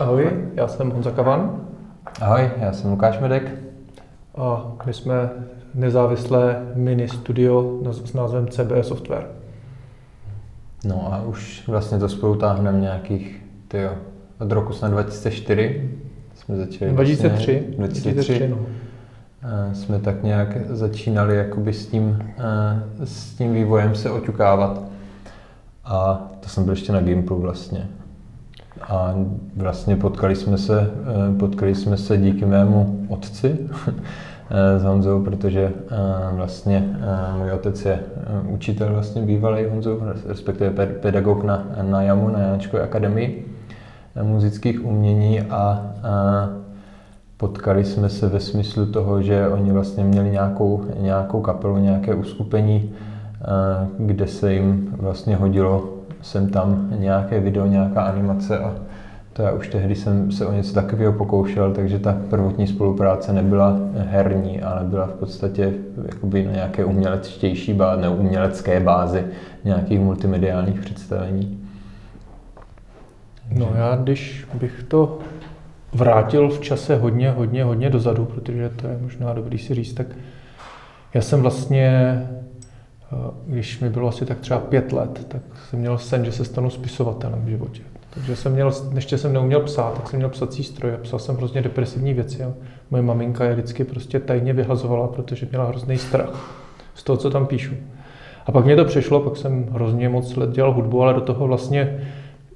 Ahoj, já jsem Honza Kavan. Ahoj, já jsem Lukáš Medek. A my jsme nezávislé mini studio s názvem CBS Software. No a už vlastně to spolu táhneme nějakých, tyjo, od roku snad 2004 jsme začali. 2003. Vlastně, 2003. 2003 no. Jsme tak nějak začínali jakoby s tím, s tím vývojem se oťukávat. A to jsem byl ještě na Gimplu vlastně. A vlastně potkali jsme se, eh, potkali jsme se díky mému otci eh, s Honzou, protože eh, vlastně můj otec je učitel vlastně bývalý Honzou, respektive pedagog na, na JAMu, na Janečkové akademii muzických umění a potkali jsme se ve smyslu toho, že oni vlastně měli nějakou, nějakou kapelu, nějaké uskupení, kde se jim vlastně hodilo jsem tam nějaké video, nějaká animace a to já už tehdy jsem se o něco takového pokoušel, takže ta prvotní spolupráce nebyla herní, ale byla v podstatě jakoby na nějaké umělectější bázi, nebo umělecké bázi nějakých multimediálních představení. No já, když bych to vrátil v čase hodně, hodně, hodně dozadu, protože to je možná dobrý si říct, tak já jsem vlastně když mi bylo asi tak třeba pět let, tak jsem měl sen, že se stanu spisovatelem v životě. Takže jsem měl, ještě jsem neuměl psát, tak jsem měl psací stroj a psal jsem hrozně depresivní věci. Moje maminka je vždycky prostě tajně vyhazovala, protože měla hrozný strach z toho, co tam píšu. A pak mě to přešlo, pak jsem hrozně moc let dělal hudbu, ale do toho vlastně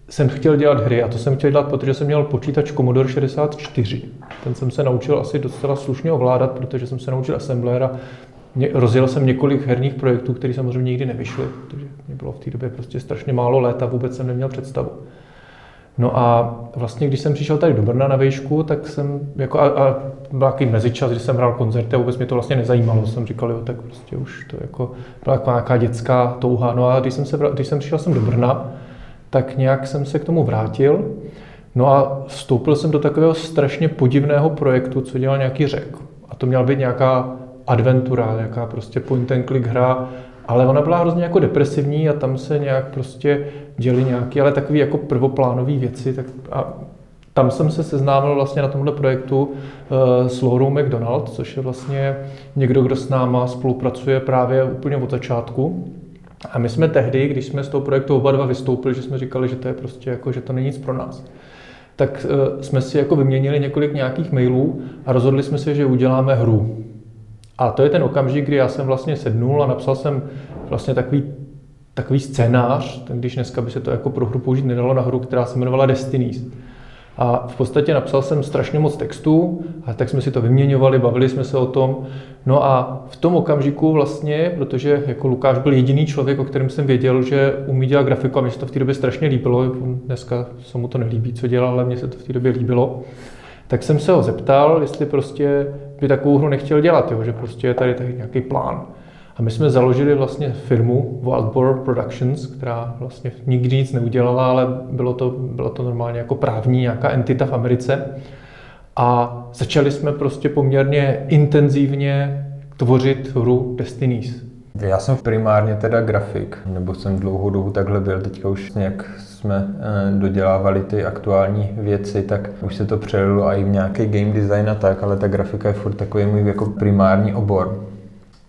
jsem chtěl dělat hry a to jsem chtěl dělat, protože jsem měl počítač Commodore 64. Ten jsem se naučil asi docela slušně ovládat, protože jsem se naučil assemblera rozjel jsem několik herních projektů, které samozřejmě nikdy nevyšly, protože mě bylo v té době prostě strašně málo let a vůbec jsem neměl představu. No a vlastně, když jsem přišel tady do Brna na výšku, tak jsem, jako a, a byl takový mezičas, kdy jsem hrál koncerty a vůbec mě to vlastně nezajímalo. Jsem říkal, jo, tak prostě už to jako byla jako nějaká dětská touha. No a když jsem, se, když jsem přišel jsem do Brna, tak nějak jsem se k tomu vrátil. No a vstoupil jsem do takového strašně podivného projektu, co dělal nějaký řek. A to měla být nějaká adventura, jaká prostě point and click hra, ale ona byla hrozně jako depresivní a tam se nějak prostě děli nějaké, ale takové jako prvoplánové věci. Tak a tam jsem se seznámil vlastně na tomhle projektu uh, s Laurou McDonald, což je vlastně někdo, kdo s náma spolupracuje právě úplně od začátku. A my jsme tehdy, když jsme z toho projektu oba dva vystoupili, že jsme říkali, že to je prostě jako, že to není nic pro nás, tak uh, jsme si jako vyměnili několik nějakých mailů a rozhodli jsme se, že uděláme hru. A to je ten okamžik, kdy já jsem vlastně sednul a napsal jsem vlastně takový, takový scénář, ten, když dneska by se to jako pro hru použít nedalo na hru, která se jmenovala Destinies. A v podstatě napsal jsem strašně moc textů, a tak jsme si to vyměňovali, bavili jsme se o tom. No a v tom okamžiku vlastně, protože jako Lukáš byl jediný člověk, o kterém jsem věděl, že umí dělat grafiku a mě se to v té době strašně líbilo. Dneska se mu to nelíbí, co dělal, ale mně se to v té době líbilo tak jsem se ho zeptal, jestli prostě by takovou hru nechtěl dělat, jo, že prostě je tady, tady nějaký plán. A my jsme založili vlastně firmu Wildboar Productions, která vlastně nikdy nic neudělala, ale bylo to, bylo to normálně jako právní nějaká entita v Americe. A začali jsme prostě poměrně intenzivně tvořit hru Destinies. Já jsem primárně teda grafik, nebo jsem dlouhou dobu takhle byl, teďka už jak jsme eh, dodělávali ty aktuální věci, tak už se to přelilo i v nějaký game design a tak, ale ta grafika je furt takový můj jako primární obor.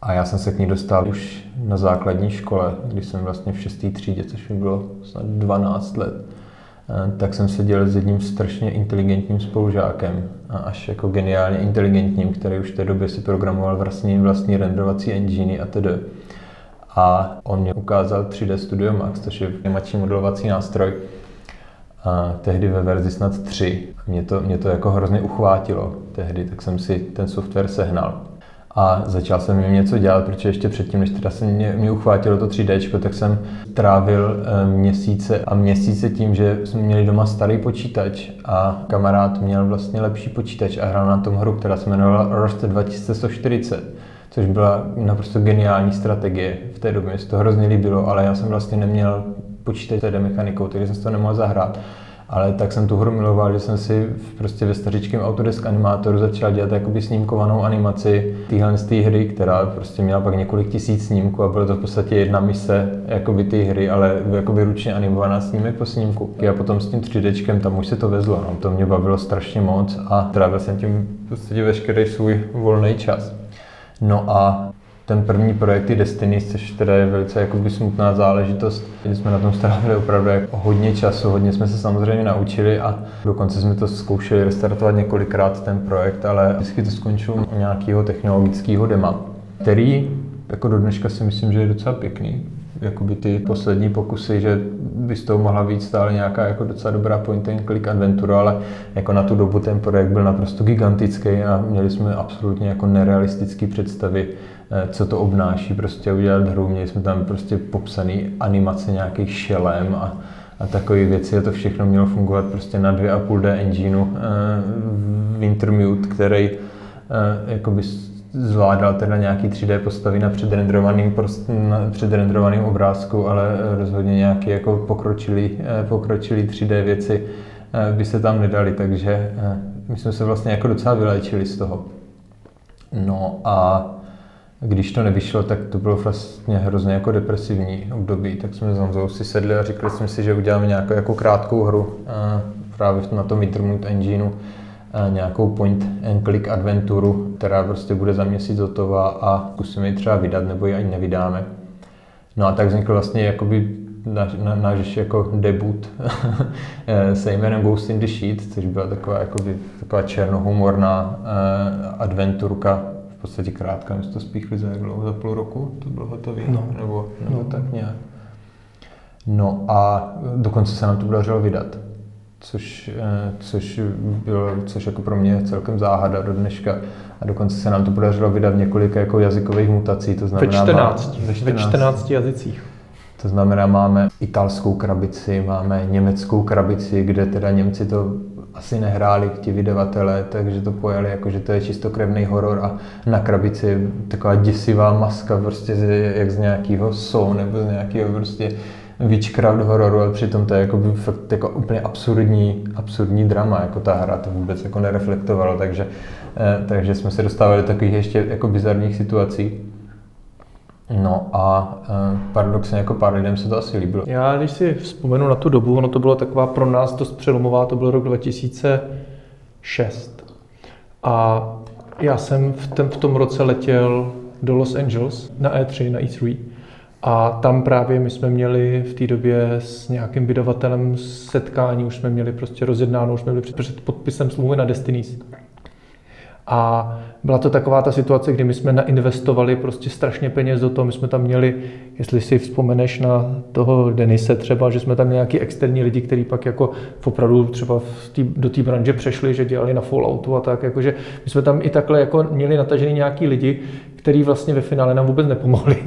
A já jsem se k ní dostal už na základní škole, když jsem vlastně v šestý třídě, což mi bylo snad 12 let. Eh, tak jsem seděl s jedním strašně inteligentním spolužákem, a až jako geniálně inteligentním, který už v té době si programoval vlastně vlastní renderovací engine a tedy. A on mě ukázal 3D Studio Max, což je animační modelovací nástroj, a tehdy ve verzi snad 3. Mě to, mě to jako hrozně uchvátilo tehdy, tak jsem si ten software sehnal a začal jsem jim něco dělat, protože ještě předtím, než teda se mě, mě uchvátilo to 3D, tak jsem trávil eh, měsíce a měsíce tím, že jsme měli doma starý počítač a kamarád měl vlastně lepší počítač a hrál na tom hru, která se jmenovala Earth 2140 což byla naprosto geniální strategie. V té době se to hrozně líbilo, ale já jsem vlastně neměl počítač s mechanikou, takže jsem to nemohl zahrát. Ale tak jsem tu hru miloval, že jsem si prostě ve stařičkém Autodesk animátoru začal dělat jakoby snímkovanou animaci téhle z té hry, která prostě měla pak několik tisíc snímků a bylo to v podstatě jedna mise jakoby té hry, ale jakoby ručně animovaná snímek po snímku. A potom s tím 3D tam už se to vezlo, no. to mě bavilo strašně moc a trávil jsem tím v podstatě veškerý svůj volný čas. No a ten první projekt je Destiny, což teda je velice jakoby smutná záležitost. Když jsme na tom strávili opravdu hodně času, hodně jsme se samozřejmě naučili a dokonce jsme to zkoušeli restartovat několikrát ten projekt, ale vždycky to skončilo nějakého technologického dema, který jako do dneška si myslím, že je docela pěkný. Jakoby ty poslední pokusy, že by z toho mohla být stále nějaká jako docela dobrá point and click adventura, ale jako na tu dobu ten projekt byl naprosto gigantický a měli jsme absolutně jako nerealistické představy Eh, co to obnáší, prostě udělat hru. Měli jsme tam prostě popsaný animace nějakých šelem a, a takové věci a to všechno mělo fungovat prostě na 2,5D engineu uh, Wintermute, který uh, jakoby zvládal teda nějaký 3D postavy na předrenderovaným, prost, na předrenderovaným obrázku, ale rozhodně nějaký jako pokročilý, pokročilý 3D věci by se tam nedali, takže my jsme se vlastně jako docela vyléčili z toho. No a když to nevyšlo, tak to bylo vlastně hrozně jako depresivní období, tak jsme s Honzou si sedli a řekli jsme si, že uděláme nějakou jako krátkou hru právě na tom Intermute engineu, nějakou point and click adventuru, která prostě bude za měsíc hotová a zkusíme ji třeba vydat, nebo ji ani nevydáme. No a tak vznikl vlastně jakoby náš, náš jako debut se jménem Ghost in the Sheet, což byla taková, jakoby, taková černohumorná uh, adventurka podstatě krátká, my jsme to spíchli za dlouho, za půl roku to bylo hotové, no. nebo, nebo no. tak nějak. No a dokonce se nám to podařilo vydat, což, eh, což, bylo, což jako pro mě celkem záhada do dneška. A dokonce se nám to podařilo vydat v několika jako jazykových mutací, to znamená... Ve 14, má, ve 14, ve 14 jazycích. To znamená, máme italskou krabici, máme německou krabici, kde teda Němci to asi nehráli ti vydavatelé, takže to pojali jako, že to je čistokrevný horor a na krabici taková děsivá maska prostě z, jak z nějakého sou nebo z nějakého prostě witchcraft hororu, ale přitom to je jako fakt jako úplně absurdní, absurdní drama, jako ta hra to vůbec jako nereflektovalo, takže, eh, takže jsme se dostávali do takových ještě jako bizarních situací. No a e, paradoxně jako pár lidem se to asi líbilo. Já když si vzpomenu na tu dobu, ono to bylo taková pro nás dost přelomová, to byl rok 2006. A já jsem v, ten, v tom roce letěl do Los Angeles na E3, na E3. A tam právě my jsme měli v té době s nějakým vydavatelem setkání, už jsme měli prostě rozjednáno, už jsme byli před podpisem smlouvy na Destinies. A byla to taková ta situace, kdy my jsme nainvestovali prostě strašně peněz do toho. My jsme tam měli, jestli si vzpomeneš na toho Denise třeba, že jsme tam nějaký externí lidi, kteří pak jako opravdu třeba v tý, do té branže přešli, že dělali na Falloutu a tak. Jakože my jsme tam i takhle jako měli natažený nějaký lidi, kteří vlastně ve finále nám vůbec nepomohli.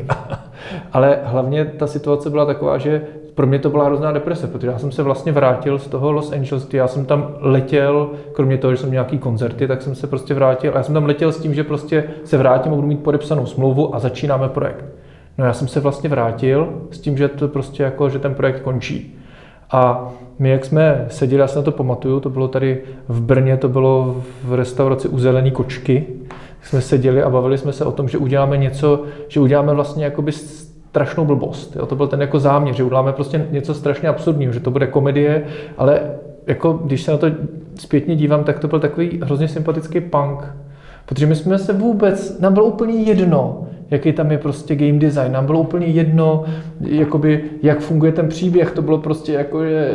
Ale hlavně ta situace byla taková, že pro mě to byla hrozná deprese, protože já jsem se vlastně vrátil z toho Los Angeles, já jsem tam letěl, kromě toho, že jsem měl nějaký koncerty, tak jsem se prostě vrátil. A já jsem tam letěl s tím, že prostě se vrátím a budu mít podepsanou smlouvu a začínáme projekt. No já jsem se vlastně vrátil s tím, že to prostě jako, že ten projekt končí. A my, jak jsme seděli, já se na to pamatuju, to bylo tady v Brně, to bylo v restauraci u Zelený kočky, jsme seděli a bavili jsme se o tom, že uděláme něco, že uděláme vlastně jakoby strašnou blbost. Jo? To byl ten jako záměr, že uděláme prostě něco strašně absurdního, že to bude komedie, ale jako když se na to zpětně dívám, tak to byl takový hrozně sympatický punk. Protože my jsme se vůbec, nám bylo úplně jedno, jaký tam je prostě game design. Nám bylo úplně jedno, jakoby, jak funguje ten příběh. To bylo prostě jako, že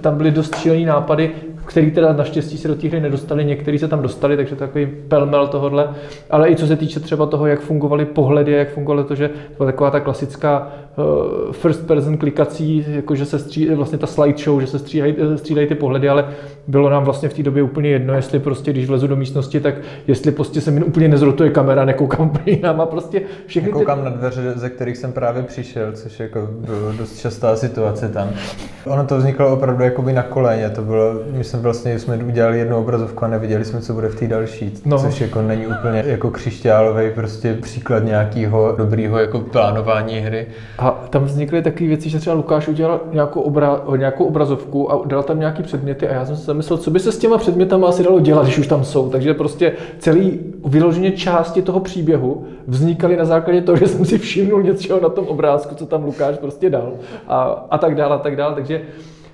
tam byly dost nápady, který teda naštěstí se do té hry nedostali, někteří se tam dostali, takže takový pelmel tohodle. Ale i co se týče třeba toho, jak fungovaly pohledy, jak fungovalo to, že to byla taková ta klasická uh, first person klikací, jakože se střílí, vlastně ta slideshow, že se střídají, střídají ty pohledy, ale bylo nám vlastně v té době úplně jedno, jestli prostě, když vlezu do místnosti, tak jestli prostě se mi úplně nezrotuje kamera, nekoukám úplně jinam a prostě všechny Koukám ty... na dveře, ze kterých jsem právě přišel, což jako bylo dost častá situace tam. Ono to vzniklo opravdu jakoby na koleně, to bylo, myslím, jsme vlastně jsme udělali jednu obrazovku a nevěděli jsme, co bude v té další, no. což jako není úplně jako křišťálový prostě příklad nějakého dobrého jako plánování hry. A tam vznikly takové věci, že třeba Lukáš udělal nějakou, obra, nějakou obrazovku a dal tam nějaký předměty a já jsem si zamyslel, co by se s těma předmětama asi dalo dělat, když už tam jsou. Takže prostě celý vyloženě části toho příběhu vznikaly na základě toho, že jsem si všimnul něco na tom obrázku, co tam Lukáš prostě dal a, a tak dále a tak dále. Takže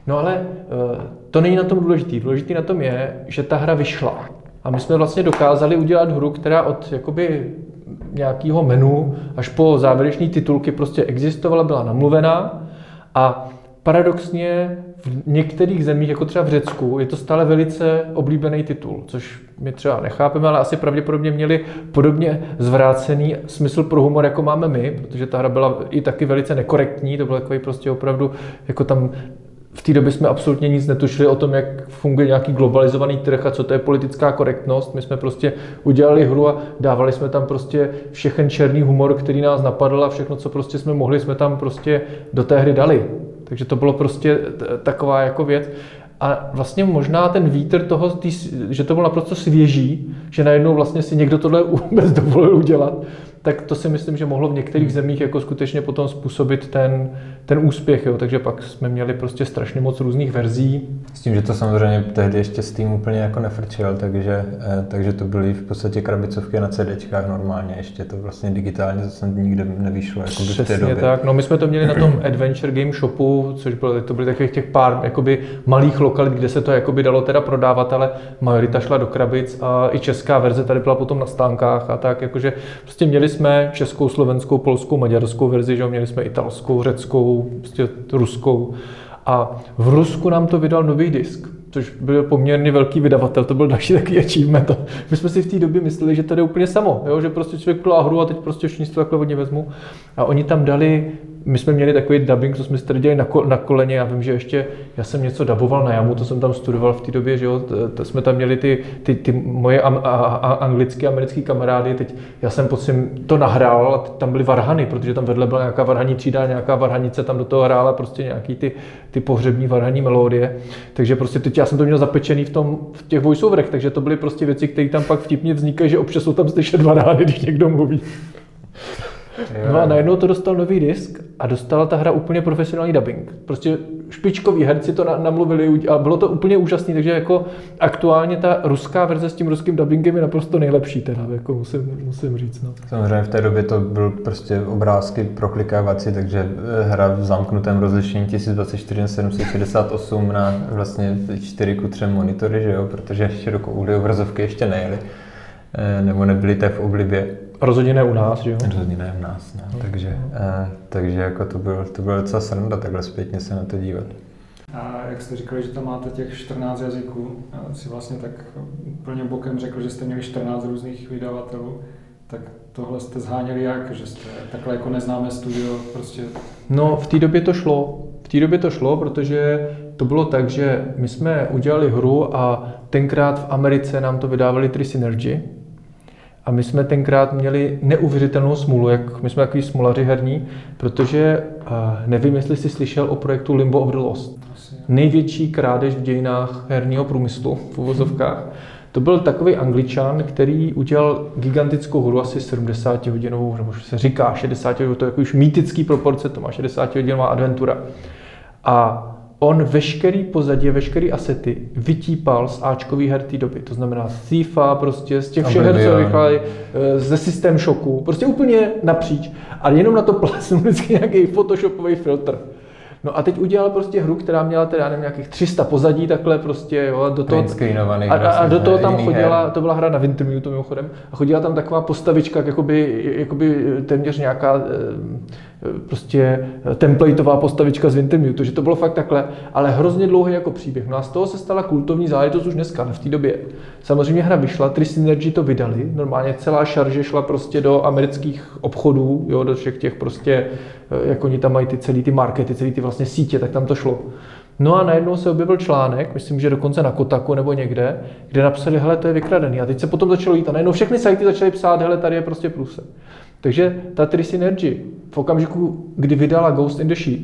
No ale eh, to není na tom důležitý. Důležitý na tom je, že ta hra vyšla. A my jsme vlastně dokázali udělat hru, která od jakoby nějakého menu až po závěrečné titulky prostě existovala, byla namluvená a paradoxně v některých zemích, jako třeba v Řecku, je to stále velice oblíbený titul, což my třeba nechápeme, ale asi pravděpodobně měli podobně zvrácený smysl pro humor, jako máme my, protože ta hra byla i taky velice nekorektní, to bylo takový prostě opravdu, jako tam v té době jsme absolutně nic netušili o tom, jak funguje nějaký globalizovaný trh a co to je politická korektnost. My jsme prostě udělali hru a dávali jsme tam prostě všechen černý humor, který nás napadl a všechno, co prostě jsme mohli, jsme tam prostě do té hry dali. Takže to bylo prostě taková jako věc. A vlastně možná ten vítr toho, že to bylo naprosto svěží, že najednou vlastně si někdo tohle vůbec dovolil udělat, tak to si myslím, že mohlo v některých hmm. zemích jako skutečně potom způsobit ten, ten úspěch. Jo. Takže pak jsme měli prostě strašně moc různých verzí. S tím, že to samozřejmě tehdy ještě Steam úplně jako nefrčel, takže, eh, takže to byly v podstatě krabicovky na CDčkách normálně. Ještě to vlastně digitálně zase nikde nevyšlo jako v té době. tak. No my jsme to měli na tom Adventure Game Shopu, což bylo, to byly takových těch pár jakoby malých lokalit, kde se to jakoby dalo teda prodávat, ale majorita šla do krabic a i česká verze tady byla potom na stánkách a tak, jakože prostě měli jsme českou, slovenskou, polskou, maďarskou verzi, že měli jsme italskou, řeckou, prostě ruskou. A v Rusku nám to vydal nový disk což byl poměrně velký vydavatel, to byl další takový achievement. My jsme si v té době mysleli, že to je úplně samo, jo? že prostě člověk hru a teď prostě všichni to takhle hodně vezmu. A oni tam dali my jsme měli takový dubbing, co jsme si tady dělali na, ko, na koleně. Já vím, že ještě já jsem něco daboval na jamu, to jsem tam studoval v té době, že jo. To, to jsme tam měli ty, ty, ty moje am, a, a, anglické, americké kamarády. Teď já jsem potom to nahrál a tam byly varhany, protože tam vedle byla nějaká varhaní třída, nějaká varhanice tam do toho hrála prostě nějaký ty, ty pohřební varhaní melodie. Takže prostě teď já jsem to měl zapečený v, tom, v těch voiceoverech, takže to byly prostě věci, které tam pak vtipně vznikají, že občas jsou tam slyšet varhany, když někdo mluví. No a najednou to dostal nový disk a dostala ta hra úplně profesionální dubbing. Prostě špičkoví herci to namluvili a bylo to úplně úžasné, takže jako aktuálně ta ruská verze s tím ruským dubbingem je naprosto nejlepší teda, jako musím, musím říct. No. Samozřejmě v té době to byl prostě obrázky proklikávací, takže eh, hra v zamknutém rozlišení 1024 768 na vlastně 4 ku 3 monitory, že jo, protože širokoúhlé obrazovky ještě nejeli, eh, nebo nebyly té v oblibě. Rozhodně ne u nás, že jo? Rozhodně ne u nás, no. no. Takže, uh, takže jako to byl, to byl docela sranda takhle zpětně se na to dívat. A jak jste říkali, že tam máte těch 14 jazyků, si vlastně tak úplně bokem řekl, že jste měli 14 různých vydavatelů, tak tohle jste zháněli jak, že jste takhle jako neznámé studio prostě... No, v té době to šlo. V té době to šlo, protože to bylo tak, že my jsme udělali hru a tenkrát v Americe nám to vydávali Tri Synergy, a my jsme tenkrát měli neuvěřitelnou smůlu, jak my jsme takový smulaři herní, protože nevím, jestli jsi slyšel o projektu Limbo of the Lost. Největší krádež v dějinách herního průmyslu v uvozovkách. To byl takový angličan, který udělal gigantickou hru, asi 70 hodinovou, nebo se říká 60 hodinovou, to je jako už mýtický proporce, to má 60 hodinová adventura. A on veškerý pozadí, veškerý asety vytípal z Ačkový her té doby. To znamená z FIFA, prostě z těch všech her, co vychází, eh, ze systém šoku, prostě úplně napříč. A jenom na to plásnul vždycky nějaký photoshopový filtr. No a teď udělal prostě hru, která měla teda nevím, nějakých 300 pozadí takhle prostě, jo, a do toho, a, a, a do toho tam chodila, her. to byla hra na Wintermute mimochodem, a chodila tam taková postavička, jakoby, jakoby téměř nějaká eh, prostě templateová postavička z Wintermute, že to bylo fakt takhle, ale hrozně dlouhý jako příběh. No a z toho se stala kultovní záležitost už dneska, v té době. Samozřejmě hra vyšla, Tri Synergy to vydali, normálně celá šarže šla prostě do amerických obchodů, jo, do všech těch prostě Eh, jak oni tam mají ty celý ty markety, celý ty vlastně sítě, tak tam to šlo. No a najednou se objevil článek, myslím, že dokonce na Kotaku nebo někde, kde napsali, hele, to je vykradený. A teď se potom začalo jít a najednou všechny sajty začaly psát, hele, tady je prostě průse. Takže ta Tri Synergy v okamžiku, kdy vydala Ghost in the Sheet,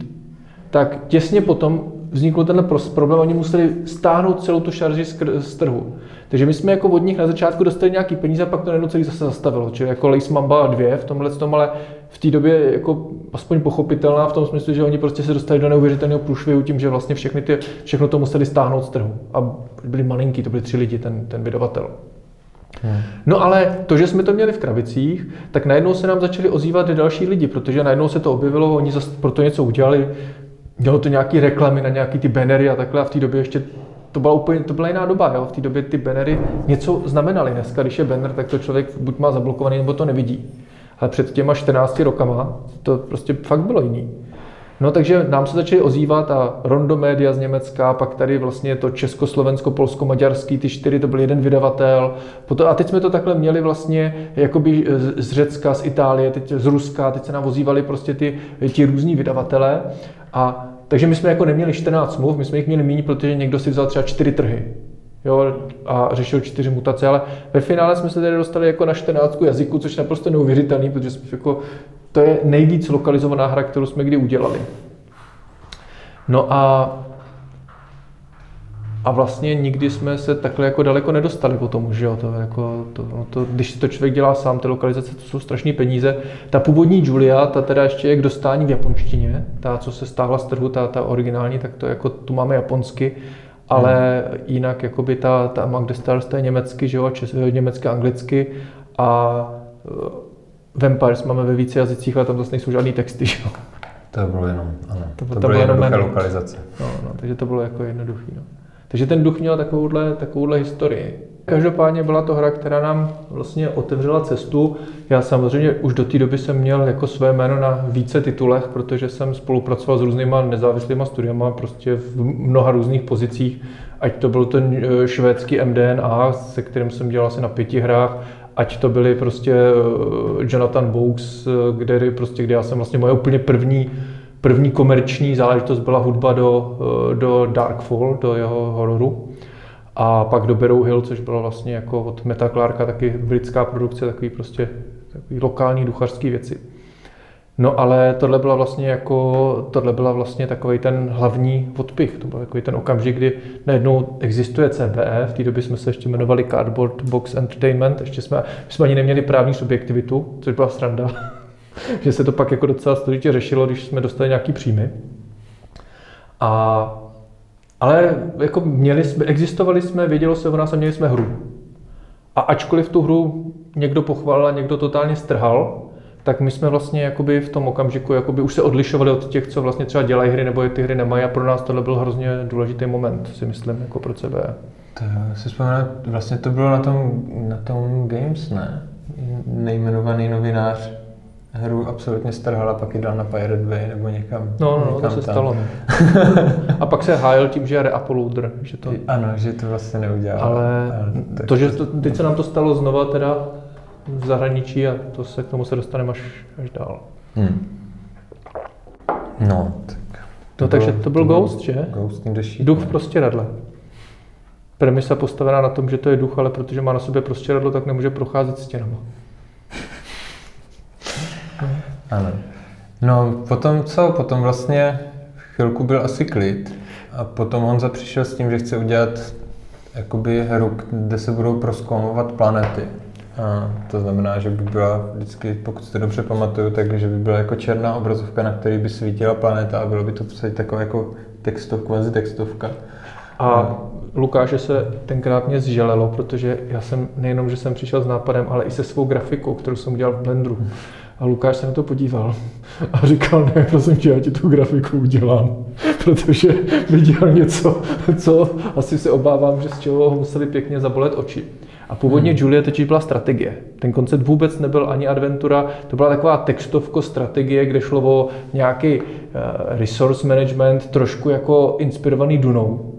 tak těsně potom vznikl tenhle problém, oni museli stáhnout celou tu šarži z trhu. Takže my jsme jako od nich na začátku dostali nějaký peníze a pak to najednou celý zase zastavilo. Čili jako Lace Mamba 2 v tomhle tom, ale v té době jako aspoň pochopitelná v tom smyslu, že oni prostě se dostali do neuvěřitelného průšvihu tím, že vlastně všechny ty, všechno to museli stáhnout z trhu. A byli malinký, to byli tři lidi, ten, ten vydavatel. Hmm. No ale to, že jsme to měli v krabicích, tak najednou se nám začali ozývat další lidi, protože najednou se to objevilo, oni zase pro to něco udělali, dělalo to nějaký reklamy na nějaký ty bannery a takhle a v té době ještě to byla úplně, to byla jiná doba, jo? v té době ty bannery něco znamenaly. Dneska, když je banner, tak to člověk buď má zablokovaný, nebo to nevidí. Ale před těma 14 rokama to prostě fakt bylo jiný. No takže nám se začaly ozývat a Rondo Media z Německa, pak tady vlastně to Československo, Polsko, Maďarský, ty čtyři, to byl jeden vydavatel. A teď jsme to takhle měli vlastně jakoby z Řecka, z Itálie, teď z Ruska, teď se nám ozývali prostě ty, ti různí vydavatele. A takže my jsme jako neměli 14 smluv, my jsme jich měli méně, protože někdo si vzal třeba čtyři trhy jo, a řešil čtyři mutace, ale ve finále jsme se tedy dostali jako na 14 jazyků, což je naprosto neuvěřitelný, protože jsme jako, to je nejvíc lokalizovaná hra, kterou jsme kdy udělali. No a a vlastně nikdy jsme se takhle jako daleko nedostali po tomu, že jo, to jako, to, no to, když si to člověk dělá sám, ty lokalizace, to jsou strašné peníze. Ta původní Julia, ta teda ještě je k dostání v japonštině, ta, co se stáhla z trhu, ta, ta originální, tak to jako tu máme japonsky, ale hmm. jinak jakoby ta, ta Magde Stars, to je německy, že jo, čes, německy, anglicky a uh, Vampires máme ve více jazycích, ale tam zase nejsou žádný texty, že jo. To bylo jenom, ano. To, to, to bylo jenom lokalizace. No, no, takže to bylo jako jednoduchý, no. Takže ten duch měl takovouhle, takovouhle historii. Každopádně byla to hra, která nám vlastně otevřela cestu. Já samozřejmě už do té doby jsem měl jako své jméno na více titulech, protože jsem spolupracoval s různýma nezávislýma studiama prostě v mnoha různých pozicích. Ať to byl ten eh, švédský MDNA, se kterým jsem dělal asi na pěti hrách, ať to byly prostě eh, Jonathan Boux, eh, kde, prostě, kde já jsem vlastně moje úplně první První komerční záležitost byla hudba do, do Darkfall, do jeho hororu. A pak do Barrow Hill, což bylo vlastně jako od Meta Clarka taky britská produkce, takový prostě takový lokální duchařský věci. No ale tohle byla vlastně jako, tohle byla vlastně takový ten hlavní odpich. To byl takový ten okamžik, kdy najednou existuje CBE, v té době jsme se ještě jmenovali Cardboard Box Entertainment, ještě jsme, jsme ani neměli právní subjektivitu, což byla sranda. že se to pak jako docela složitě řešilo, když jsme dostali nějaký příjmy. A, ale jako měli jsme, existovali jsme, vědělo se o nás a měli jsme hru. A ačkoliv tu hru někdo pochválil a někdo totálně strhal, tak my jsme vlastně jakoby v tom okamžiku jakoby už se odlišovali od těch, co vlastně třeba dělají hry nebo je ty hry nemají a pro nás tohle byl hrozně důležitý moment, si myslím, jako pro sebe. To si vzpomínám, vlastně to bylo na tom, na tom Games, ne? Nejmenovaný novinář hru absolutně strhala, pak ji dal na Pirate Bay nebo někam. No, no, no to se tam. stalo. No. a pak se hájil tím, že je reuploader. Že to... Ano, že to vlastně neudělal. Ale, ale to, že to, teď se nám to stalo znova teda v zahraničí a to se k tomu se dostaneme až, až dál. Hmm. No, tak. No, takže to byl to Ghost, že? Ghost in the Sheet, Duch v prostěradle. Premisa postavená na tom, že to je duch, ale protože má na sobě prostěradlo, tak nemůže procházet stěnama. Ano. No, potom co? Potom vlastně chvilku byl asi klid a potom Honza přišel s tím, že chce udělat jakoby hru, kde se budou proskoumovat planety. A to znamená, že by byla vždycky, pokud si to dobře pamatuju, tak že by byla jako černá obrazovka, na který by svítila planeta a bylo by to v taková jako textovka, kvazi textovka. A Lukáše se tenkrát mě zželelo, protože já jsem nejenom, že jsem přišel s nápadem, ale i se svou grafikou, kterou jsem udělal v Blendru. A Lukáš se na to podíval a říkal, ne, prosím tě, já ti tu grafiku udělám, protože viděl něco, co asi se obávám, že z čeho ho museli pěkně zabolet oči. A původně hmm. Julia totiž byla strategie. Ten koncept vůbec nebyl ani adventura, to byla taková textovko strategie, kde šlo o nějaký uh, resource management, trošku jako inspirovaný Dunou.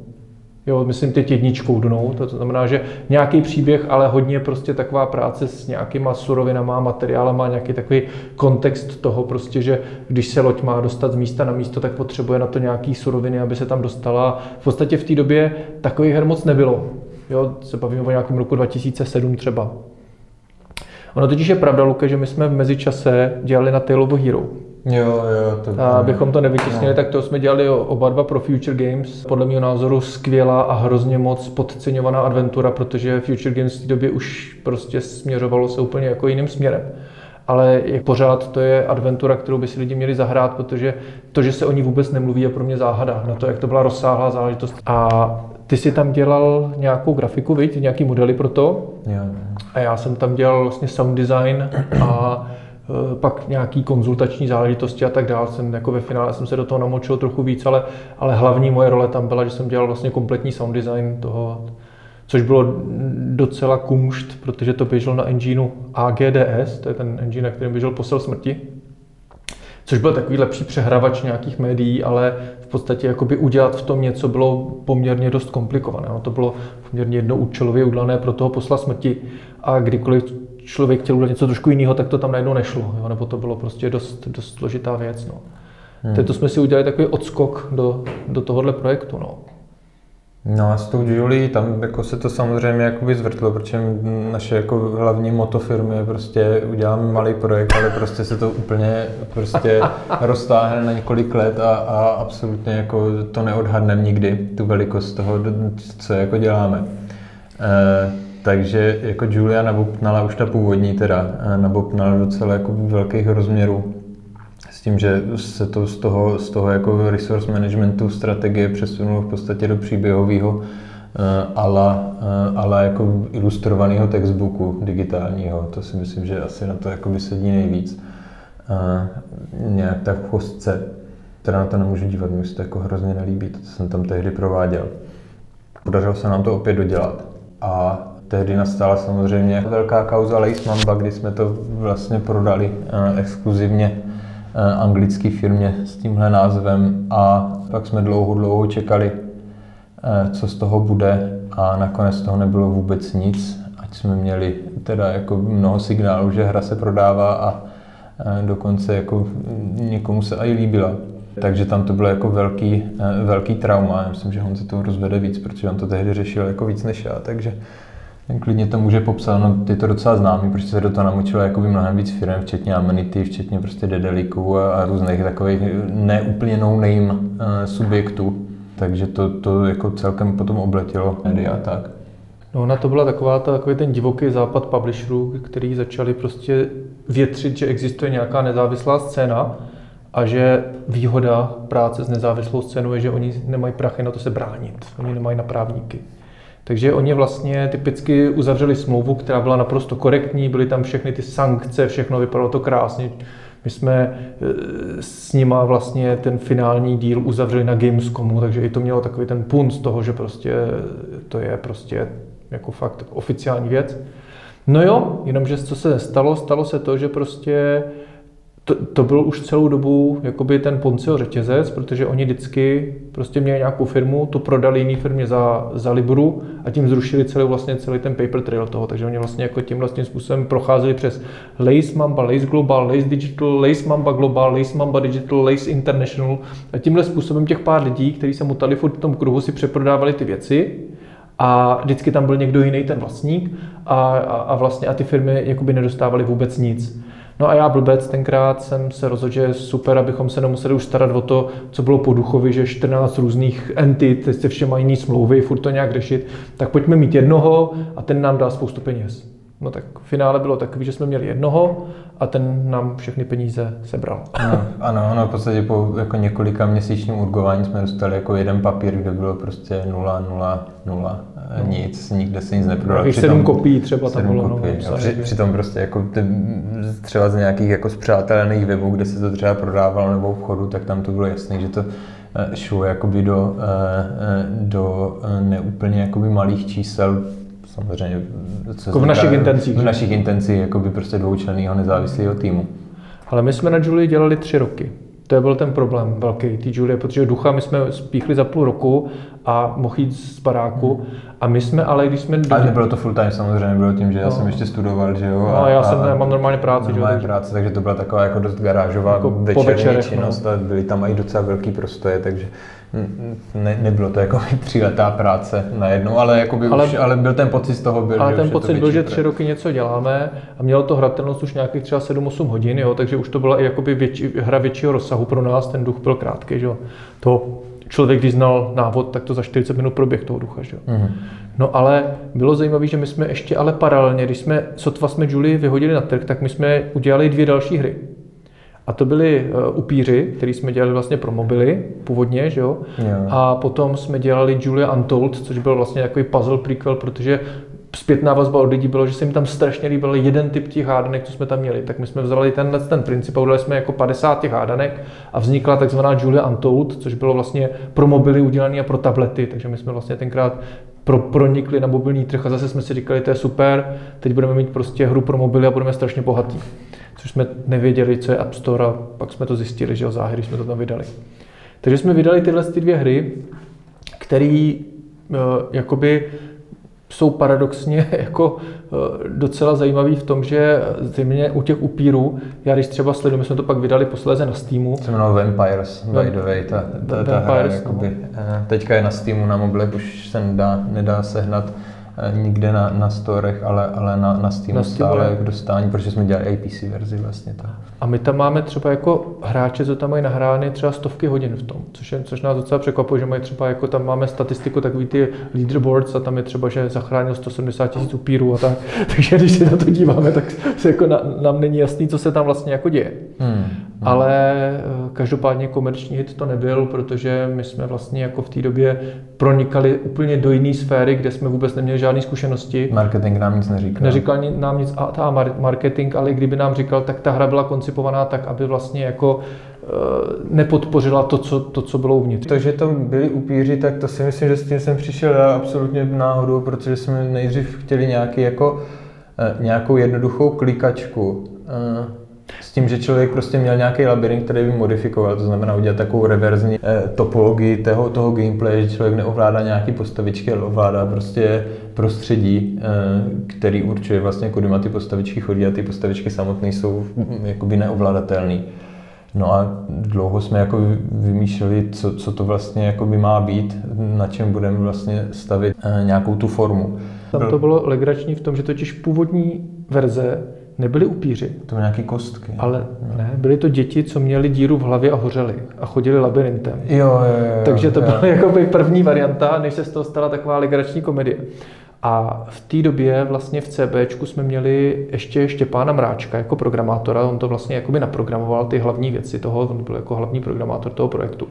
Jo, myslím teď jedničkou dnou, to znamená, že nějaký příběh, ale hodně prostě taková práce s nějakýma surovinama, materiálama, nějaký takový kontext toho prostě, že když se loď má dostat z místa na místo, tak potřebuje na to nějaký suroviny, aby se tam dostala. V podstatě v té době takových her moc nebylo. Jo, se bavíme o nějakém roku 2007 třeba. Ono totiž je pravda, Luke, že my jsme v mezičase dělali na Tale of Hero. Jo, jo, to A abychom to nevytěsnili, no. tak to jsme dělali oba dva pro Future Games. Podle mého názoru skvělá a hrozně moc podceňovaná adventura, protože Future Games v té době už prostě směřovalo se úplně jako jiným směrem ale je pořád to je adventura, kterou by si lidi měli zahrát, protože to, že se o ní vůbec nemluví, je pro mě záhada na to, jak to byla rozsáhlá záležitost. A ty si tam dělal nějakou grafiku, viď? nějaký modely pro to. Jo. A já jsem tam dělal vlastně sound design a pak nějaký konzultační záležitosti a tak dále. Jsem jako ve finále jsem se do toho namočil trochu víc, ale, ale hlavní moje role tam byla, že jsem dělal vlastně kompletní sound design toho, což bylo docela kumšt, protože to běželo na engineu AGDS, to je ten engine, na kterém běžel posel smrti, což byl takový lepší přehravač nějakých médií, ale v podstatě jakoby udělat v tom něco bylo poměrně dost komplikované. No, to bylo poměrně jednoúčelově udělané pro toho posla smrti a kdykoliv člověk chtěl udělat něco trošku jiného, tak to tam najednou nešlo, jo? nebo to bylo prostě dost, dost složitá věc. No. Hmm. Teď to jsme si udělali takový odskok do, do tohohle projektu. No. No a s tou Julie, tam jako se to samozřejmě jakoby zvrtlo, protože naše jako hlavní moto firmy je prostě uděláme malý projekt, ale prostě se to úplně prostě roztáhne na několik let a, a absolutně jako to neodhadneme nikdy, tu velikost toho, co jako děláme. E, takže jako Julia nabopnala už ta původní teda, e, nabopnala docela jako velkých rozměrů tím, že se to z toho, z toho jako resource managementu strategie přesunulo v podstatě do příběhového eh, ale, eh, ale jako ilustrovaného textbooku digitálního. To si myslím, že asi na to jako by sedí nejvíc. Eh, nějak tak v kostce, teda na to nemůžu dívat, mi se to jako hrozně nelíbí, to, jsem tam tehdy prováděl. Podařilo se nám to opět dodělat. A tehdy nastala samozřejmě velká kauza Lace Mamba, kdy jsme to vlastně prodali exkluzivně Eh, anglické firmě s tímhle názvem a pak jsme dlouho, dlouho čekali, eh, co z toho bude a nakonec z toho nebylo vůbec nic, ať jsme měli teda jako mnoho signálů, že hra se prodává a eh, dokonce jako někomu se i líbila. Takže tam to bylo jako velký, velký trauma. Já myslím, že on se to rozvede víc, protože on to tehdy řešil jako víc než já. Takže Klidně to může popsat, no ty to docela známý, protože se do toho namočilo jakoby mnohem víc firm, včetně Amenity, včetně prostě Dedeliků a, a různých takových neúplně no-name uh, subjektů. Takže to, to jako celkem potom obletělo média a tak. No ona to byla taková ta, takový ten divoký západ publisherů, který začali prostě větřit, že existuje nějaká nezávislá scéna a že výhoda práce s nezávislou scénou je, že oni nemají prachy na to se bránit. Oni nemají na právníky. Takže oni vlastně typicky uzavřeli smlouvu, která byla naprosto korektní, byly tam všechny ty sankce, všechno vypadalo to krásně. My jsme e, s nima vlastně ten finální díl uzavřeli na Gamescomu, takže i to mělo takový ten punt z toho, že prostě to je prostě jako fakt oficiální věc. No jo, jenomže co se stalo? Stalo se to, že prostě to, to byl už celou dobu jakoby ten Poncio řetězec, protože oni vždycky prostě měli nějakou firmu, tu prodali jiné firmě za, za Libru a tím zrušili celý, vlastně celý ten paper trail toho. Takže oni vlastně jako tím vlastním způsobem procházeli přes Lace Mamba, Lace Global, Lace Digital, Lace Mamba Global, Lace Mamba Digital, Lace International a tímhle způsobem těch pár lidí, kteří se mutali furt v tom kruhu, si přeprodávali ty věci a vždycky tam byl někdo jiný ten vlastník a, a, a vlastně a ty firmy jakoby nedostávaly vůbec nic. No a já blbec tenkrát jsem se rozhodl, že je super, abychom se nemuseli už starat o to, co bylo po duchovi, že 14 různých entit, se všem mají jiný smlouvy, furt to nějak řešit, tak pojďme mít jednoho a ten nám dá spoustu peněz. No tak v finále bylo takový, že jsme měli jednoho a ten nám všechny peníze sebral. No, ano, ano, v podstatě po jako několika měsíčním urgování jsme dostali jako jeden papír, kde bylo prostě nula, nula, nula, no. nic, nikde se nic neprodalo. Přitom, sedm kopií třeba tam bylo. Kopií, no, při, přitom prostě jako ty, třeba z nějakých jako zpřátelených webů, kde se to třeba prodávalo nebo obchodu, tak tam to bylo jasné, že to eh, šlo jakoby do, eh, eh, do neúplně jakoby malých čísel samozřejmě. Co jako v našich intencích. V našich intencích, jako by prostě dvoučlenného nezávislého týmu. Ale my jsme na Julie dělali tři roky. To byl ten problém velký, ty Julie, protože ducha my jsme spíchli za půl roku a mohl jít z baráku. A my jsme ale, když jsme... Ale nebylo to full time samozřejmě, bylo tím, že já no. jsem ještě studoval, že jo. No, a, já jsem, a, mám normálně práci, normálně že jo. práce, takže to byla taková jako dost garážová jako večerní činnost no. a byly tam i docela velký prostoje, takže ne, nebylo to jako tříletá práce najednou, ale, jakoby ale, už, ale byl ten pocit z toho byl, Ale že ten pocit byl, že tři roky něco děláme a mělo to hratelnost už nějakých třeba 7-8 hodin, jo, takže už to byla i jakoby větší, hra většího rozsahu pro nás, ten duch byl krátký, že jo. To člověk, když znal návod, tak to za 40 minut proběh toho ducha, že jo. Mm-hmm. No ale bylo zajímavé, že my jsme ještě ale paralelně, když jsme, sotva jsme Julie vyhodili na trh, tak my jsme udělali dvě další hry. A to byly uh, upíři, který jsme dělali vlastně pro mobily původně, že jo? jo. A potom jsme dělali Julia Untold, což byl vlastně takový puzzle prequel, protože zpětná vazba od lidí bylo, že se jim tam strašně líbil jeden typ těch hádanek, co jsme tam měli. Tak my jsme vzali tenhle ten princip a udělali jsme jako 50 těch hádanek a vznikla takzvaná Julia Untold, což bylo vlastně pro mobily udělané a pro tablety. Takže my jsme vlastně tenkrát pro, pronikli na mobilní trh a zase jsme si říkali, to je super, teď budeme mít prostě hru pro mobily a budeme strašně bohatí. Což jsme nevěděli, co je App Store a pak jsme to zjistili, že o záhy, jsme to tam vydali. Takže jsme vydali tyhle ty dvě hry, které uh, jakoby jsou paradoxně jako eh, docela zajímavý v tom, že zejména u těch upírů, já když třeba sleduju, my jsme to pak vydali posléze na Steamu. Se jmenuje Vampires, by the way, ta, ta, ta hra, jakoby, no. Eh, teďka je na Steamu, na mobilech už se nedá, nedá sehnat Eh, nikde na, na storech, ale, ale na, na Steamu na stále k dostání, protože jsme dělali APC verzi vlastně. Tak. A my tam máme třeba jako hráče, co tam mají nahrány třeba stovky hodin v tom, což, je, což nás docela překvapuje, že mají třeba jako tam máme statistiku takový ty leaderboards a tam je třeba, že zachránil 170 tisíc upírů a tak. Takže když se na to díváme, tak se jako na, nám není jasný, co se tam vlastně jako děje. Hmm. Hmm. Ale eh, každopádně komerční hit to nebyl, protože my jsme vlastně jako v té době pronikali úplně do jiné sféry, kde jsme vůbec neměli žádné zkušenosti. Marketing nám nic neříkal. Neříkal nám nic a ta marketing, ale kdyby nám říkal, tak ta hra byla koncipovaná tak, aby vlastně jako eh, nepodpořila to co, to, co bylo uvnitř. To, že to byli upíři, tak to si myslím, že s tím jsem přišel já absolutně náhodou, protože jsme nejdřív chtěli nějaký jako, eh, nějakou jednoduchou klikačku, s tím, že člověk prostě měl nějaký labirint, který by modifikoval, to znamená udělat takovou reverzní eh, topologii toho, toho gameplay, že člověk neovládá nějaký postavičky, ale ovládá prostě prostředí, eh, který určuje vlastně, kudy má ty postavičky chodí a ty postavičky samotné jsou mm, jakoby neovladatelné. No a dlouho jsme jako vymýšleli, co, co to vlastně jakoby má být, na čem budeme vlastně stavit eh, nějakou tu formu. Tam to bylo legrační v tom, že totiž původní verze nebyli upíři. To byly nějaké kostky. Ale ne, byly to děti, co měli díru v hlavě a hořeli a chodili labirintem. Jo, jo, jo. Takže to byla jako by první varianta, než se z toho stala taková legrační komedie. A v té době vlastně v CBčku jsme měli ještě Štěpána Mráčka jako programátora, on to vlastně jakoby naprogramoval ty hlavní věci toho, on byl jako hlavní programátor toho projektu.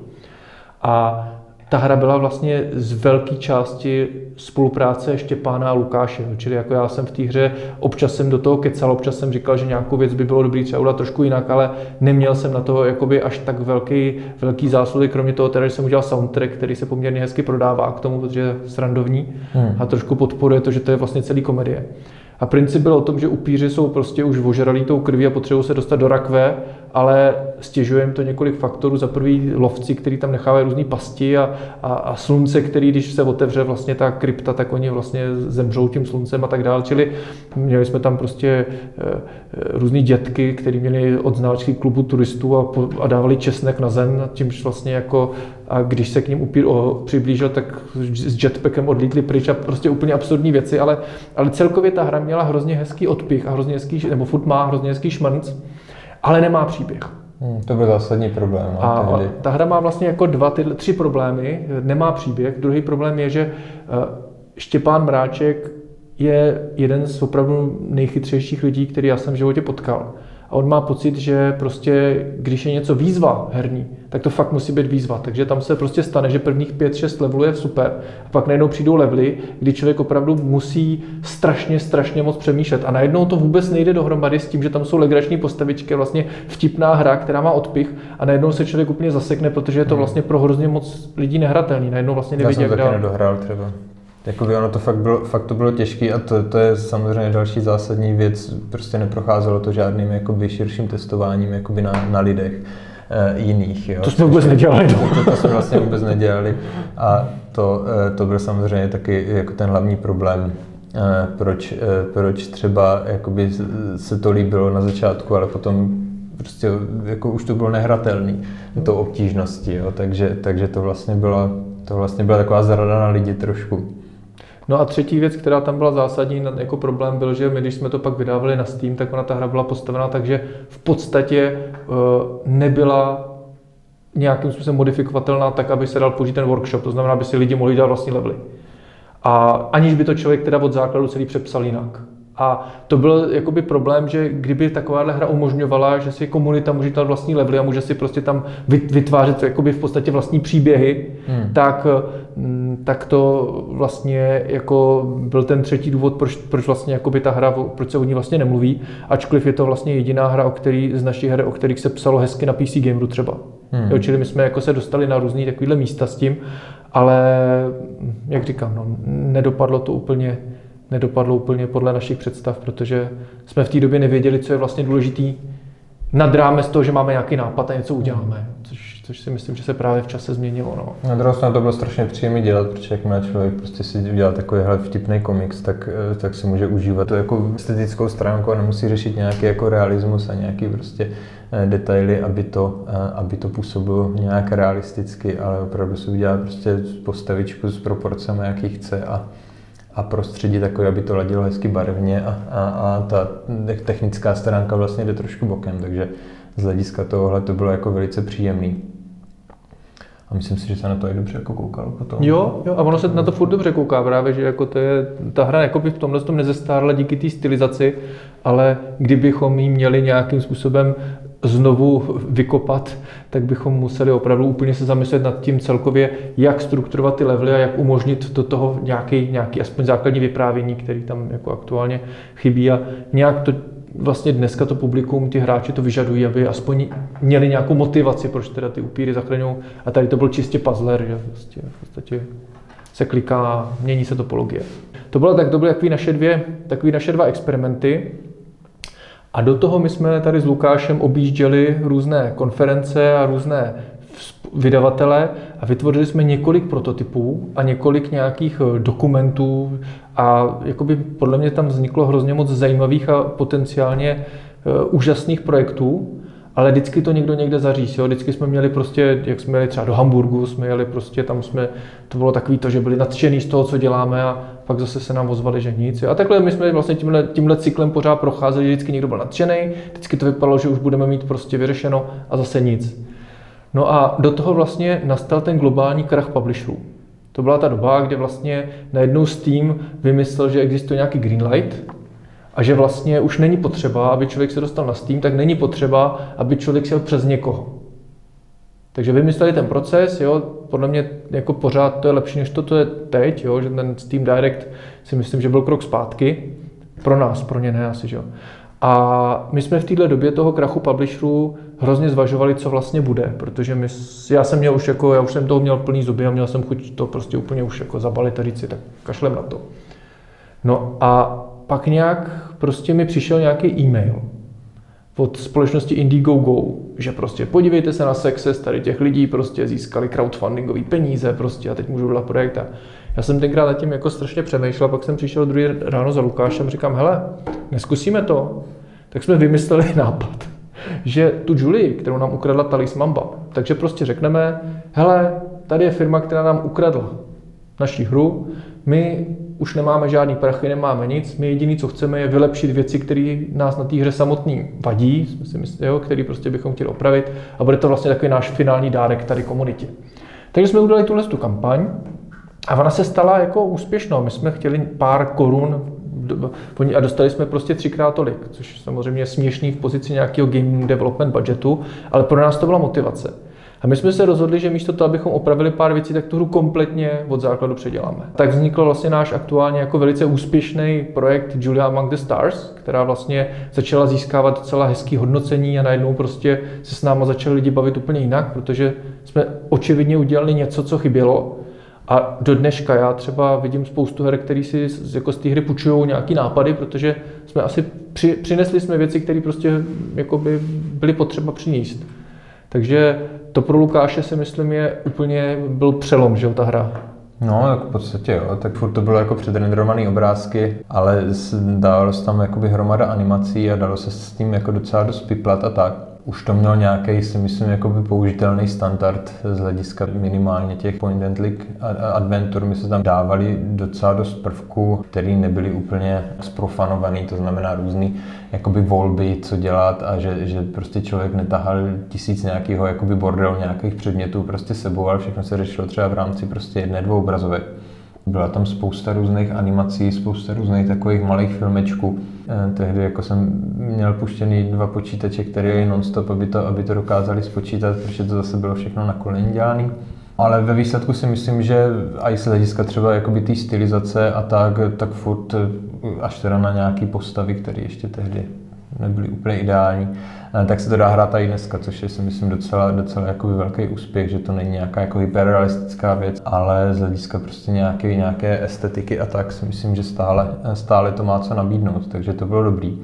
A ta hra byla vlastně z velké části spolupráce Štěpána a Lukáše. Čili jako já jsem v té hře občas jsem do toho kecal, občas jsem říkal, že nějakou věc by bylo dobrý třeba udělat trošku jinak, ale neměl jsem na toho jakoby až tak velký, velký zásluhy, kromě toho teda, že jsem udělal soundtrack, který se poměrně hezky prodává k tomu, protože je srandovní hmm. a trošku podporuje to, že to je vlastně celý komedie. A princip byl o tom, že upíři jsou prostě už ožralí tou krví a potřebují se dostat do rakve, ale stěžuje jim to několik faktorů. Za prvý lovci, kteří tam nechávají různé pasti a, a, a, slunce, který když se otevře vlastně ta krypta, tak oni vlastně zemřou tím sluncem a tak dále. Čili měli jsme tam prostě e, různý dětky, který měli od klubu turistů a, a dávali česnek na zem, tímž vlastně jako a když se k ním upír o, přiblížil, tak s jetpackem odlítli pryč a prostě úplně absurdní věci, ale, ale celkově ta hra měla hrozně hezký odpich a hrozně hezký, nebo furt má hrozně hezký šmrnc, ale nemá příběh. Hmm, to byl zásadní problém. No, a tehdy. ta hra má vlastně jako dva, ty, tři problémy. Nemá příběh. Druhý problém je, že eh, Štěpán Mráček je jeden z opravdu nejchytřejších lidí, který já jsem v životě potkal on má pocit, že prostě, když je něco výzva herní, tak to fakt musí být výzva. Takže tam se prostě stane, že prvních 5-6 levelů je super a pak najednou přijdou levely, kdy člověk opravdu musí strašně, strašně moc přemýšlet. A najednou to vůbec nejde dohromady s tím, že tam jsou legrační postavičky, vlastně vtipná hra, která má odpich a najednou se člověk úplně zasekne, protože je to hmm. vlastně pro hrozně moc lidí nehratelný. Najednou vlastně nevědí, Já jsem taky nedohrál třeba. Jakoby ono to fakt bylo, fakt to bylo těžké a to, to, je samozřejmě další zásadní věc. Prostě neprocházelo to žádným jakoby širším testováním jakoby na, na lidech e, jiných. Jo. To jsme vůbec nedělali. To, to, to jsme vlastně vůbec nedělali a to, e, to byl samozřejmě taky jako ten hlavní problém, e, proč, e, proč třeba jakoby se to líbilo na začátku, ale potom prostě jako už to bylo nehratelný to obtížnosti, jo, takže, takže to vlastně byla, to vlastně byla taková zrada na lidi trošku. No a třetí věc, která tam byla zásadní jako problém, byl, že my, když jsme to pak vydávali na Steam, tak ona ta hra byla postavena tak, že v podstatě uh, nebyla nějakým způsobem modifikovatelná tak, aby se dal použít ten workshop, to znamená, aby si lidi mohli dělat vlastní levely. A aniž by to člověk teda od základu celý přepsal jinak. A to byl jakoby problém, že kdyby takováhle hra umožňovala, že si komunita může dělat vlastní levely a může si prostě tam vytvářet jakoby v podstatě vlastní příběhy, hmm. tak, mm, tak to vlastně jako byl ten třetí důvod, proč, proč vlastně jakoby ta hra, proč se o ní vlastně nemluví, ačkoliv je to vlastně jediná hra, o který, z našich her, o kterých se psalo hezky na PC Gameru třeba. Hmm. Jo, čili my jsme jako se dostali na různé takovéhle místa s tím, ale jak říkám, no, nedopadlo to úplně nedopadlo úplně podle našich představ, protože jsme v té době nevěděli, co je vlastně důležitý nad rámec toho, že máme nějaký nápad a něco uděláme, což, což si myslím, že se právě v čase změnilo. No. Na druhou stranu to bylo strašně příjemné dělat, protože jakmile člověk prostě si udělá takovýhle vtipný komiks, tak, eh, tak si může užívat to jako estetickou stránku a nemusí řešit nějaký jako realismus a nějaký prostě eh, detaily, aby to, eh, aby to působilo nějak realisticky, ale opravdu si udělá prostě postavičku s proporcemi, jaký chce a, a prostředí takové, aby to ladilo hezky barevně a, a, a ta technická stránka vlastně jde trošku bokem, takže z hlediska tohohle to bylo jako velice příjemný. A myslím si, že se na to i dobře jako koukalo potom. Jo, jo, a ono se na to furt dobře kouká právě, že jako to je, ta hra jako by v tomhle tom nezestárla díky té stylizaci, ale kdybychom ji měli nějakým způsobem znovu vykopat, tak bychom museli opravdu úplně se zamyslet nad tím celkově, jak strukturovat ty levely a jak umožnit do toho nějaký, nějaký aspoň základní vyprávění, který tam jako aktuálně chybí a nějak to vlastně dneska to publikum, ty hráči to vyžadují, aby aspoň měli nějakou motivaci, proč teda ty upíry zachraňují. A tady to byl čistě puzzler, že vlastně v podstatě se kliká, mění se topologie. To bylo tak, to byly takové naše, dvě, takové naše dva experimenty. A do toho my jsme tady s Lukášem objížděli různé konference a různé vydavatele a vytvořili jsme několik prototypů a několik nějakých eh, dokumentů a jakoby podle mě tam vzniklo hrozně moc zajímavých a potenciálně eh, úžasných projektů, ale vždycky to někdo někde zaříz. Jo? Vždycky jsme měli prostě, jak jsme jeli třeba do Hamburgu, jsme jeli prostě, tam jsme, to bylo takový to, že byli nadšený z toho, co děláme a pak zase se nám ozvali, že nic. Jo? A takhle my jsme vlastně tímhle, tímhle cyklem pořád procházeli, vždycky někdo byl nadšený, vždycky to vypadalo, že už budeme mít prostě vyřešeno a zase nic. No a do toho vlastně nastal ten globální krach publisherů. To byla ta doba, kdy vlastně najednou Steam vymyslel, že existuje nějaký greenlight a že vlastně už není potřeba, aby člověk se dostal na Steam, tak není potřeba, aby člověk šel přes někoho. Takže vymysleli ten proces, jo, podle mě jako pořád to je lepší, než to, to je teď, jo, že ten Steam Direct si myslím, že byl krok zpátky. Pro nás, pro ně ne asi, že jo. A my jsme v této době toho krachu publisherů hrozně zvažovali, co vlastně bude, protože my, já jsem měl už jako, já už jsem toho měl plný zuby a měl jsem chuť to prostě úplně už jako zabalit a říct si, tak kašlem na to. No a pak nějak prostě mi přišel nějaký e-mail od společnosti Indiegogo, že prostě podívejte se na success tady těch lidí, prostě získali crowdfundingové peníze prostě a teď můžu dělat projekt. Já jsem tenkrát nad tím jako strašně přemýšlel, pak jsem přišel druhý ráno za Lukášem, říkám, hele, neskusíme to. Tak jsme vymysleli nápad, že tu Julie, kterou nám ukradla Talis Mamba, takže prostě řekneme, hele, tady je firma, která nám ukradla naší hru, my už nemáme žádný prachy, nemáme nic, my jediný, co chceme, je vylepšit věci, které nás na té hře samotný vadí, myslím, jo, prostě bychom chtěli opravit a bude to vlastně takový náš finální dárek tady komunitě. Takže jsme udělali tuhle tu kampaň a ona se stala jako úspěšnou. My jsme chtěli pár korun a dostali jsme prostě třikrát tolik, což samozřejmě je směšný v pozici nějakého game development budgetu, ale pro nás to byla motivace. A my jsme se rozhodli, že místo toho, abychom opravili pár věcí, tak tu hru kompletně od základu předěláme. Tak vznikl vlastně náš aktuálně jako velice úspěšný projekt Julia Among the Stars, která vlastně začala získávat docela hezký hodnocení a najednou prostě se s náma začali lidi bavit úplně jinak, protože jsme očividně udělali něco, co chybělo. A do dneška já třeba vidím spoustu her, který si jako z té hry půjčují nějaký nápady, protože jsme asi při, přinesli jsme věci, které prostě jako by byly potřeba přinést. Takže to pro Lukáše si myslím je úplně byl přelom, že ta hra. No, tak v podstatě jo, tak furt to bylo jako předrenderované obrázky, ale dalo se tam jakoby hromada animací a dalo se s tím jako docela dost piplat a tak. Už to mělo nějaký, si myslím, jakoby použitelný standard z hlediska minimálně těch point and click adventur. My se tam dávali docela dost prvků, které nebyly úplně sprofanovaný, to znamená různý jakoby volby, co dělat a že, že prostě člověk netahal tisíc nějakého jakoby bordel nějakých předmětů prostě sebou, ale všechno se řešilo třeba v rámci prostě jedné, dvou obrazovek. Byla tam spousta různých animací, spousta různých takových malých filmečků. Eh, tehdy jako jsem měl puštěný dva počítače, které jeli non-stop, aby to, aby to dokázali spočítat, protože to zase bylo všechno na koleni dělané. Ale ve výsledku si myslím, že i z hlediska třeba jakoby té stylizace a tak, tak furt eh, až teda na nějaký postavy, které ještě tehdy nebyly úplně ideální, eh, tak se to dá hrát i dneska, což je si myslím docela, docela jakoby velký úspěch, že to není nějaká jako hyperrealistická věc, ale z hlediska prostě nějaké, nějaké estetiky a tak si myslím, že stále, stále to má co nabídnout, takže to bylo dobrý.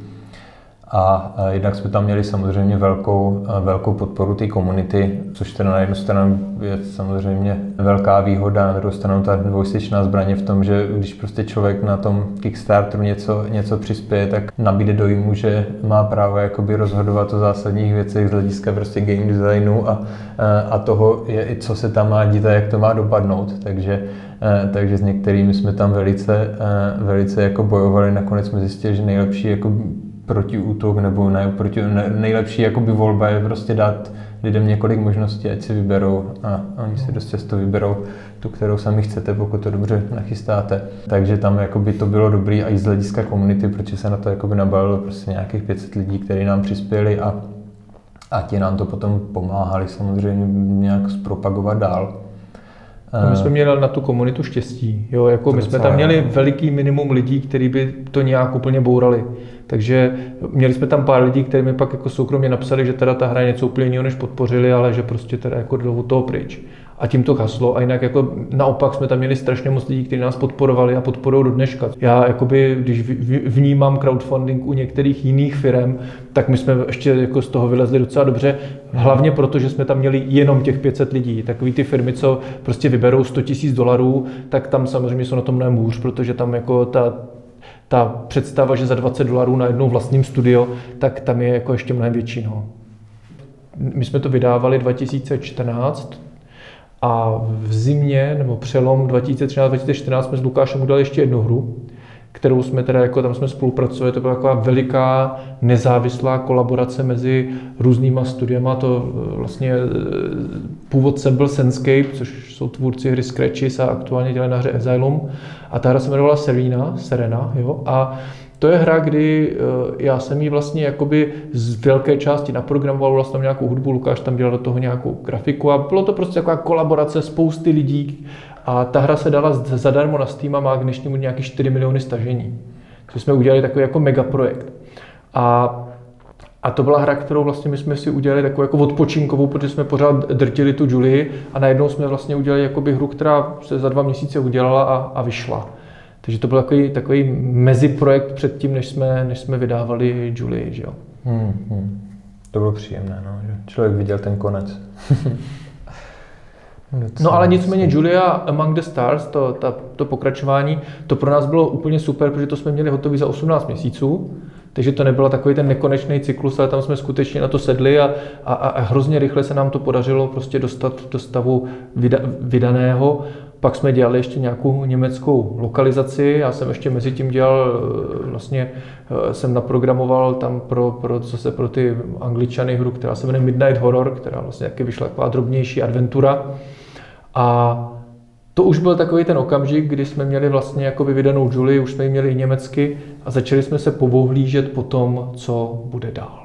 A jednak jsme tam měli samozřejmě velkou, velkou podporu té komunity, což teda na jednu stranu je samozřejmě velká výhoda, na druhou stranu ta dvojsečná zbraně v tom, že když prostě člověk na tom Kickstarteru něco, něco přispěje, tak nabíde dojmu, že má právo jakoby rozhodovat o zásadních věcech z hlediska prostě game designu a, a toho, je, co se tam má dít a jak to má dopadnout. Takže takže s některými jsme tam velice, velice jako bojovali. Nakonec jsme zjistili, že nejlepší jako protiútok nebo ne, proti, ne, nejlepší jakoby volba je prostě dát lidem několik možností, ať si vyberou a oni si dost často vyberou tu, kterou sami chcete, pokud to dobře nachystáte. Takže tam jakoby to bylo dobrý a i z hlediska komunity, protože se na to jakoby nabalilo prostě nějakých 500 lidí, kteří nám přispěli a, a ti nám to potom pomáhali samozřejmě nějak zpropagovat dál. No, my jsme měli na tu komunitu štěstí. Jo, jako my jsme tam měli veliký minimum lidí, kteří by to nějak úplně bourali. Takže měli jsme tam pár lidí, kteří mi pak jako soukromně napsali, že teda ta hra je něco úplně jiného, než podpořili, ale že prostě teda jako jdou od toho pryč. A tím to haslo. A jinak jako naopak jsme tam měli strašně moc lidí, kteří nás podporovali a podporují do dneška. Já jakoby, když vnímám crowdfunding u některých jiných firm, tak my jsme ještě jako z toho vylezli docela dobře. Hlavně proto, že jsme tam měli jenom těch 500 lidí. Takový ty firmy, co prostě vyberou 100 000 dolarů, tak tam samozřejmě jsou na tom mnohem hůř, protože tam jako ta, ta představa, že za 20 dolarů na jednou vlastním studio, tak tam je jako ještě mnohem větší. No. My jsme to vydávali 2014 a v zimě nebo přelom 2013-2014 jsme s Lukášem udělali ještě jednu hru, kterou jsme teda jako tam jsme spolupracovali, to byla taková veliká nezávislá kolaborace mezi různýma studiama, to eh, vlastně eh, původcem byl Senscape, což jsou tvůrci hry Scratches a aktuálně dělají na hře Asylum. A ta hra se jmenovala Serena, Serena, jo, a to je hra, kdy eh, já jsem ji vlastně jakoby z velké části naprogramoval vlastně nějakou hudbu, Lukáš tam dělal do toho nějakou grafiku a bylo to prostě taková kolaborace spousty lidí a ta hra se dala zadarmo na Steam a má k dnešnímu nějaký 4 miliony stažení. Takže jsme udělali takový jako megaprojekt. A a to byla hra, kterou vlastně my jsme si udělali takovou jako odpočinkovou, protože jsme pořád drtili tu Julie a najednou jsme vlastně udělali jakoby hru, která se za dva měsíce udělala a, a vyšla. Takže to byl takový, takový meziprojekt před tím, než jsme, než jsme vydávali Julie. Že jo? Hmm, hmm. To bylo příjemné, no, že člověk viděl ten konec. no ale nicméně Julia Among the Stars, to, ta, to pokračování, to pro nás bylo úplně super, protože to jsme měli hotový za 18 měsíců. Takže to nebyl takový ten nekonečný cyklus, ale tam jsme skutečně na to sedli a, a, a hrozně rychle se nám to podařilo prostě dostat do stavu vyda, vydaného. Pak jsme dělali ještě nějakou německou lokalizaci. Já jsem ještě mezi tím dělal, eh, vlastně eh, jsem naprogramoval tam pro, pro zase pro ty angličany hru, která se jmenuje Midnight Horror, která vlastně taky vyšla taková drobnější adventura. A to už byl takový ten okamžik, kdy jsme měli vlastně jako vydanou Julie, už jsme ji měli i německy a začali jsme se povohlížet po tom, co bude dál.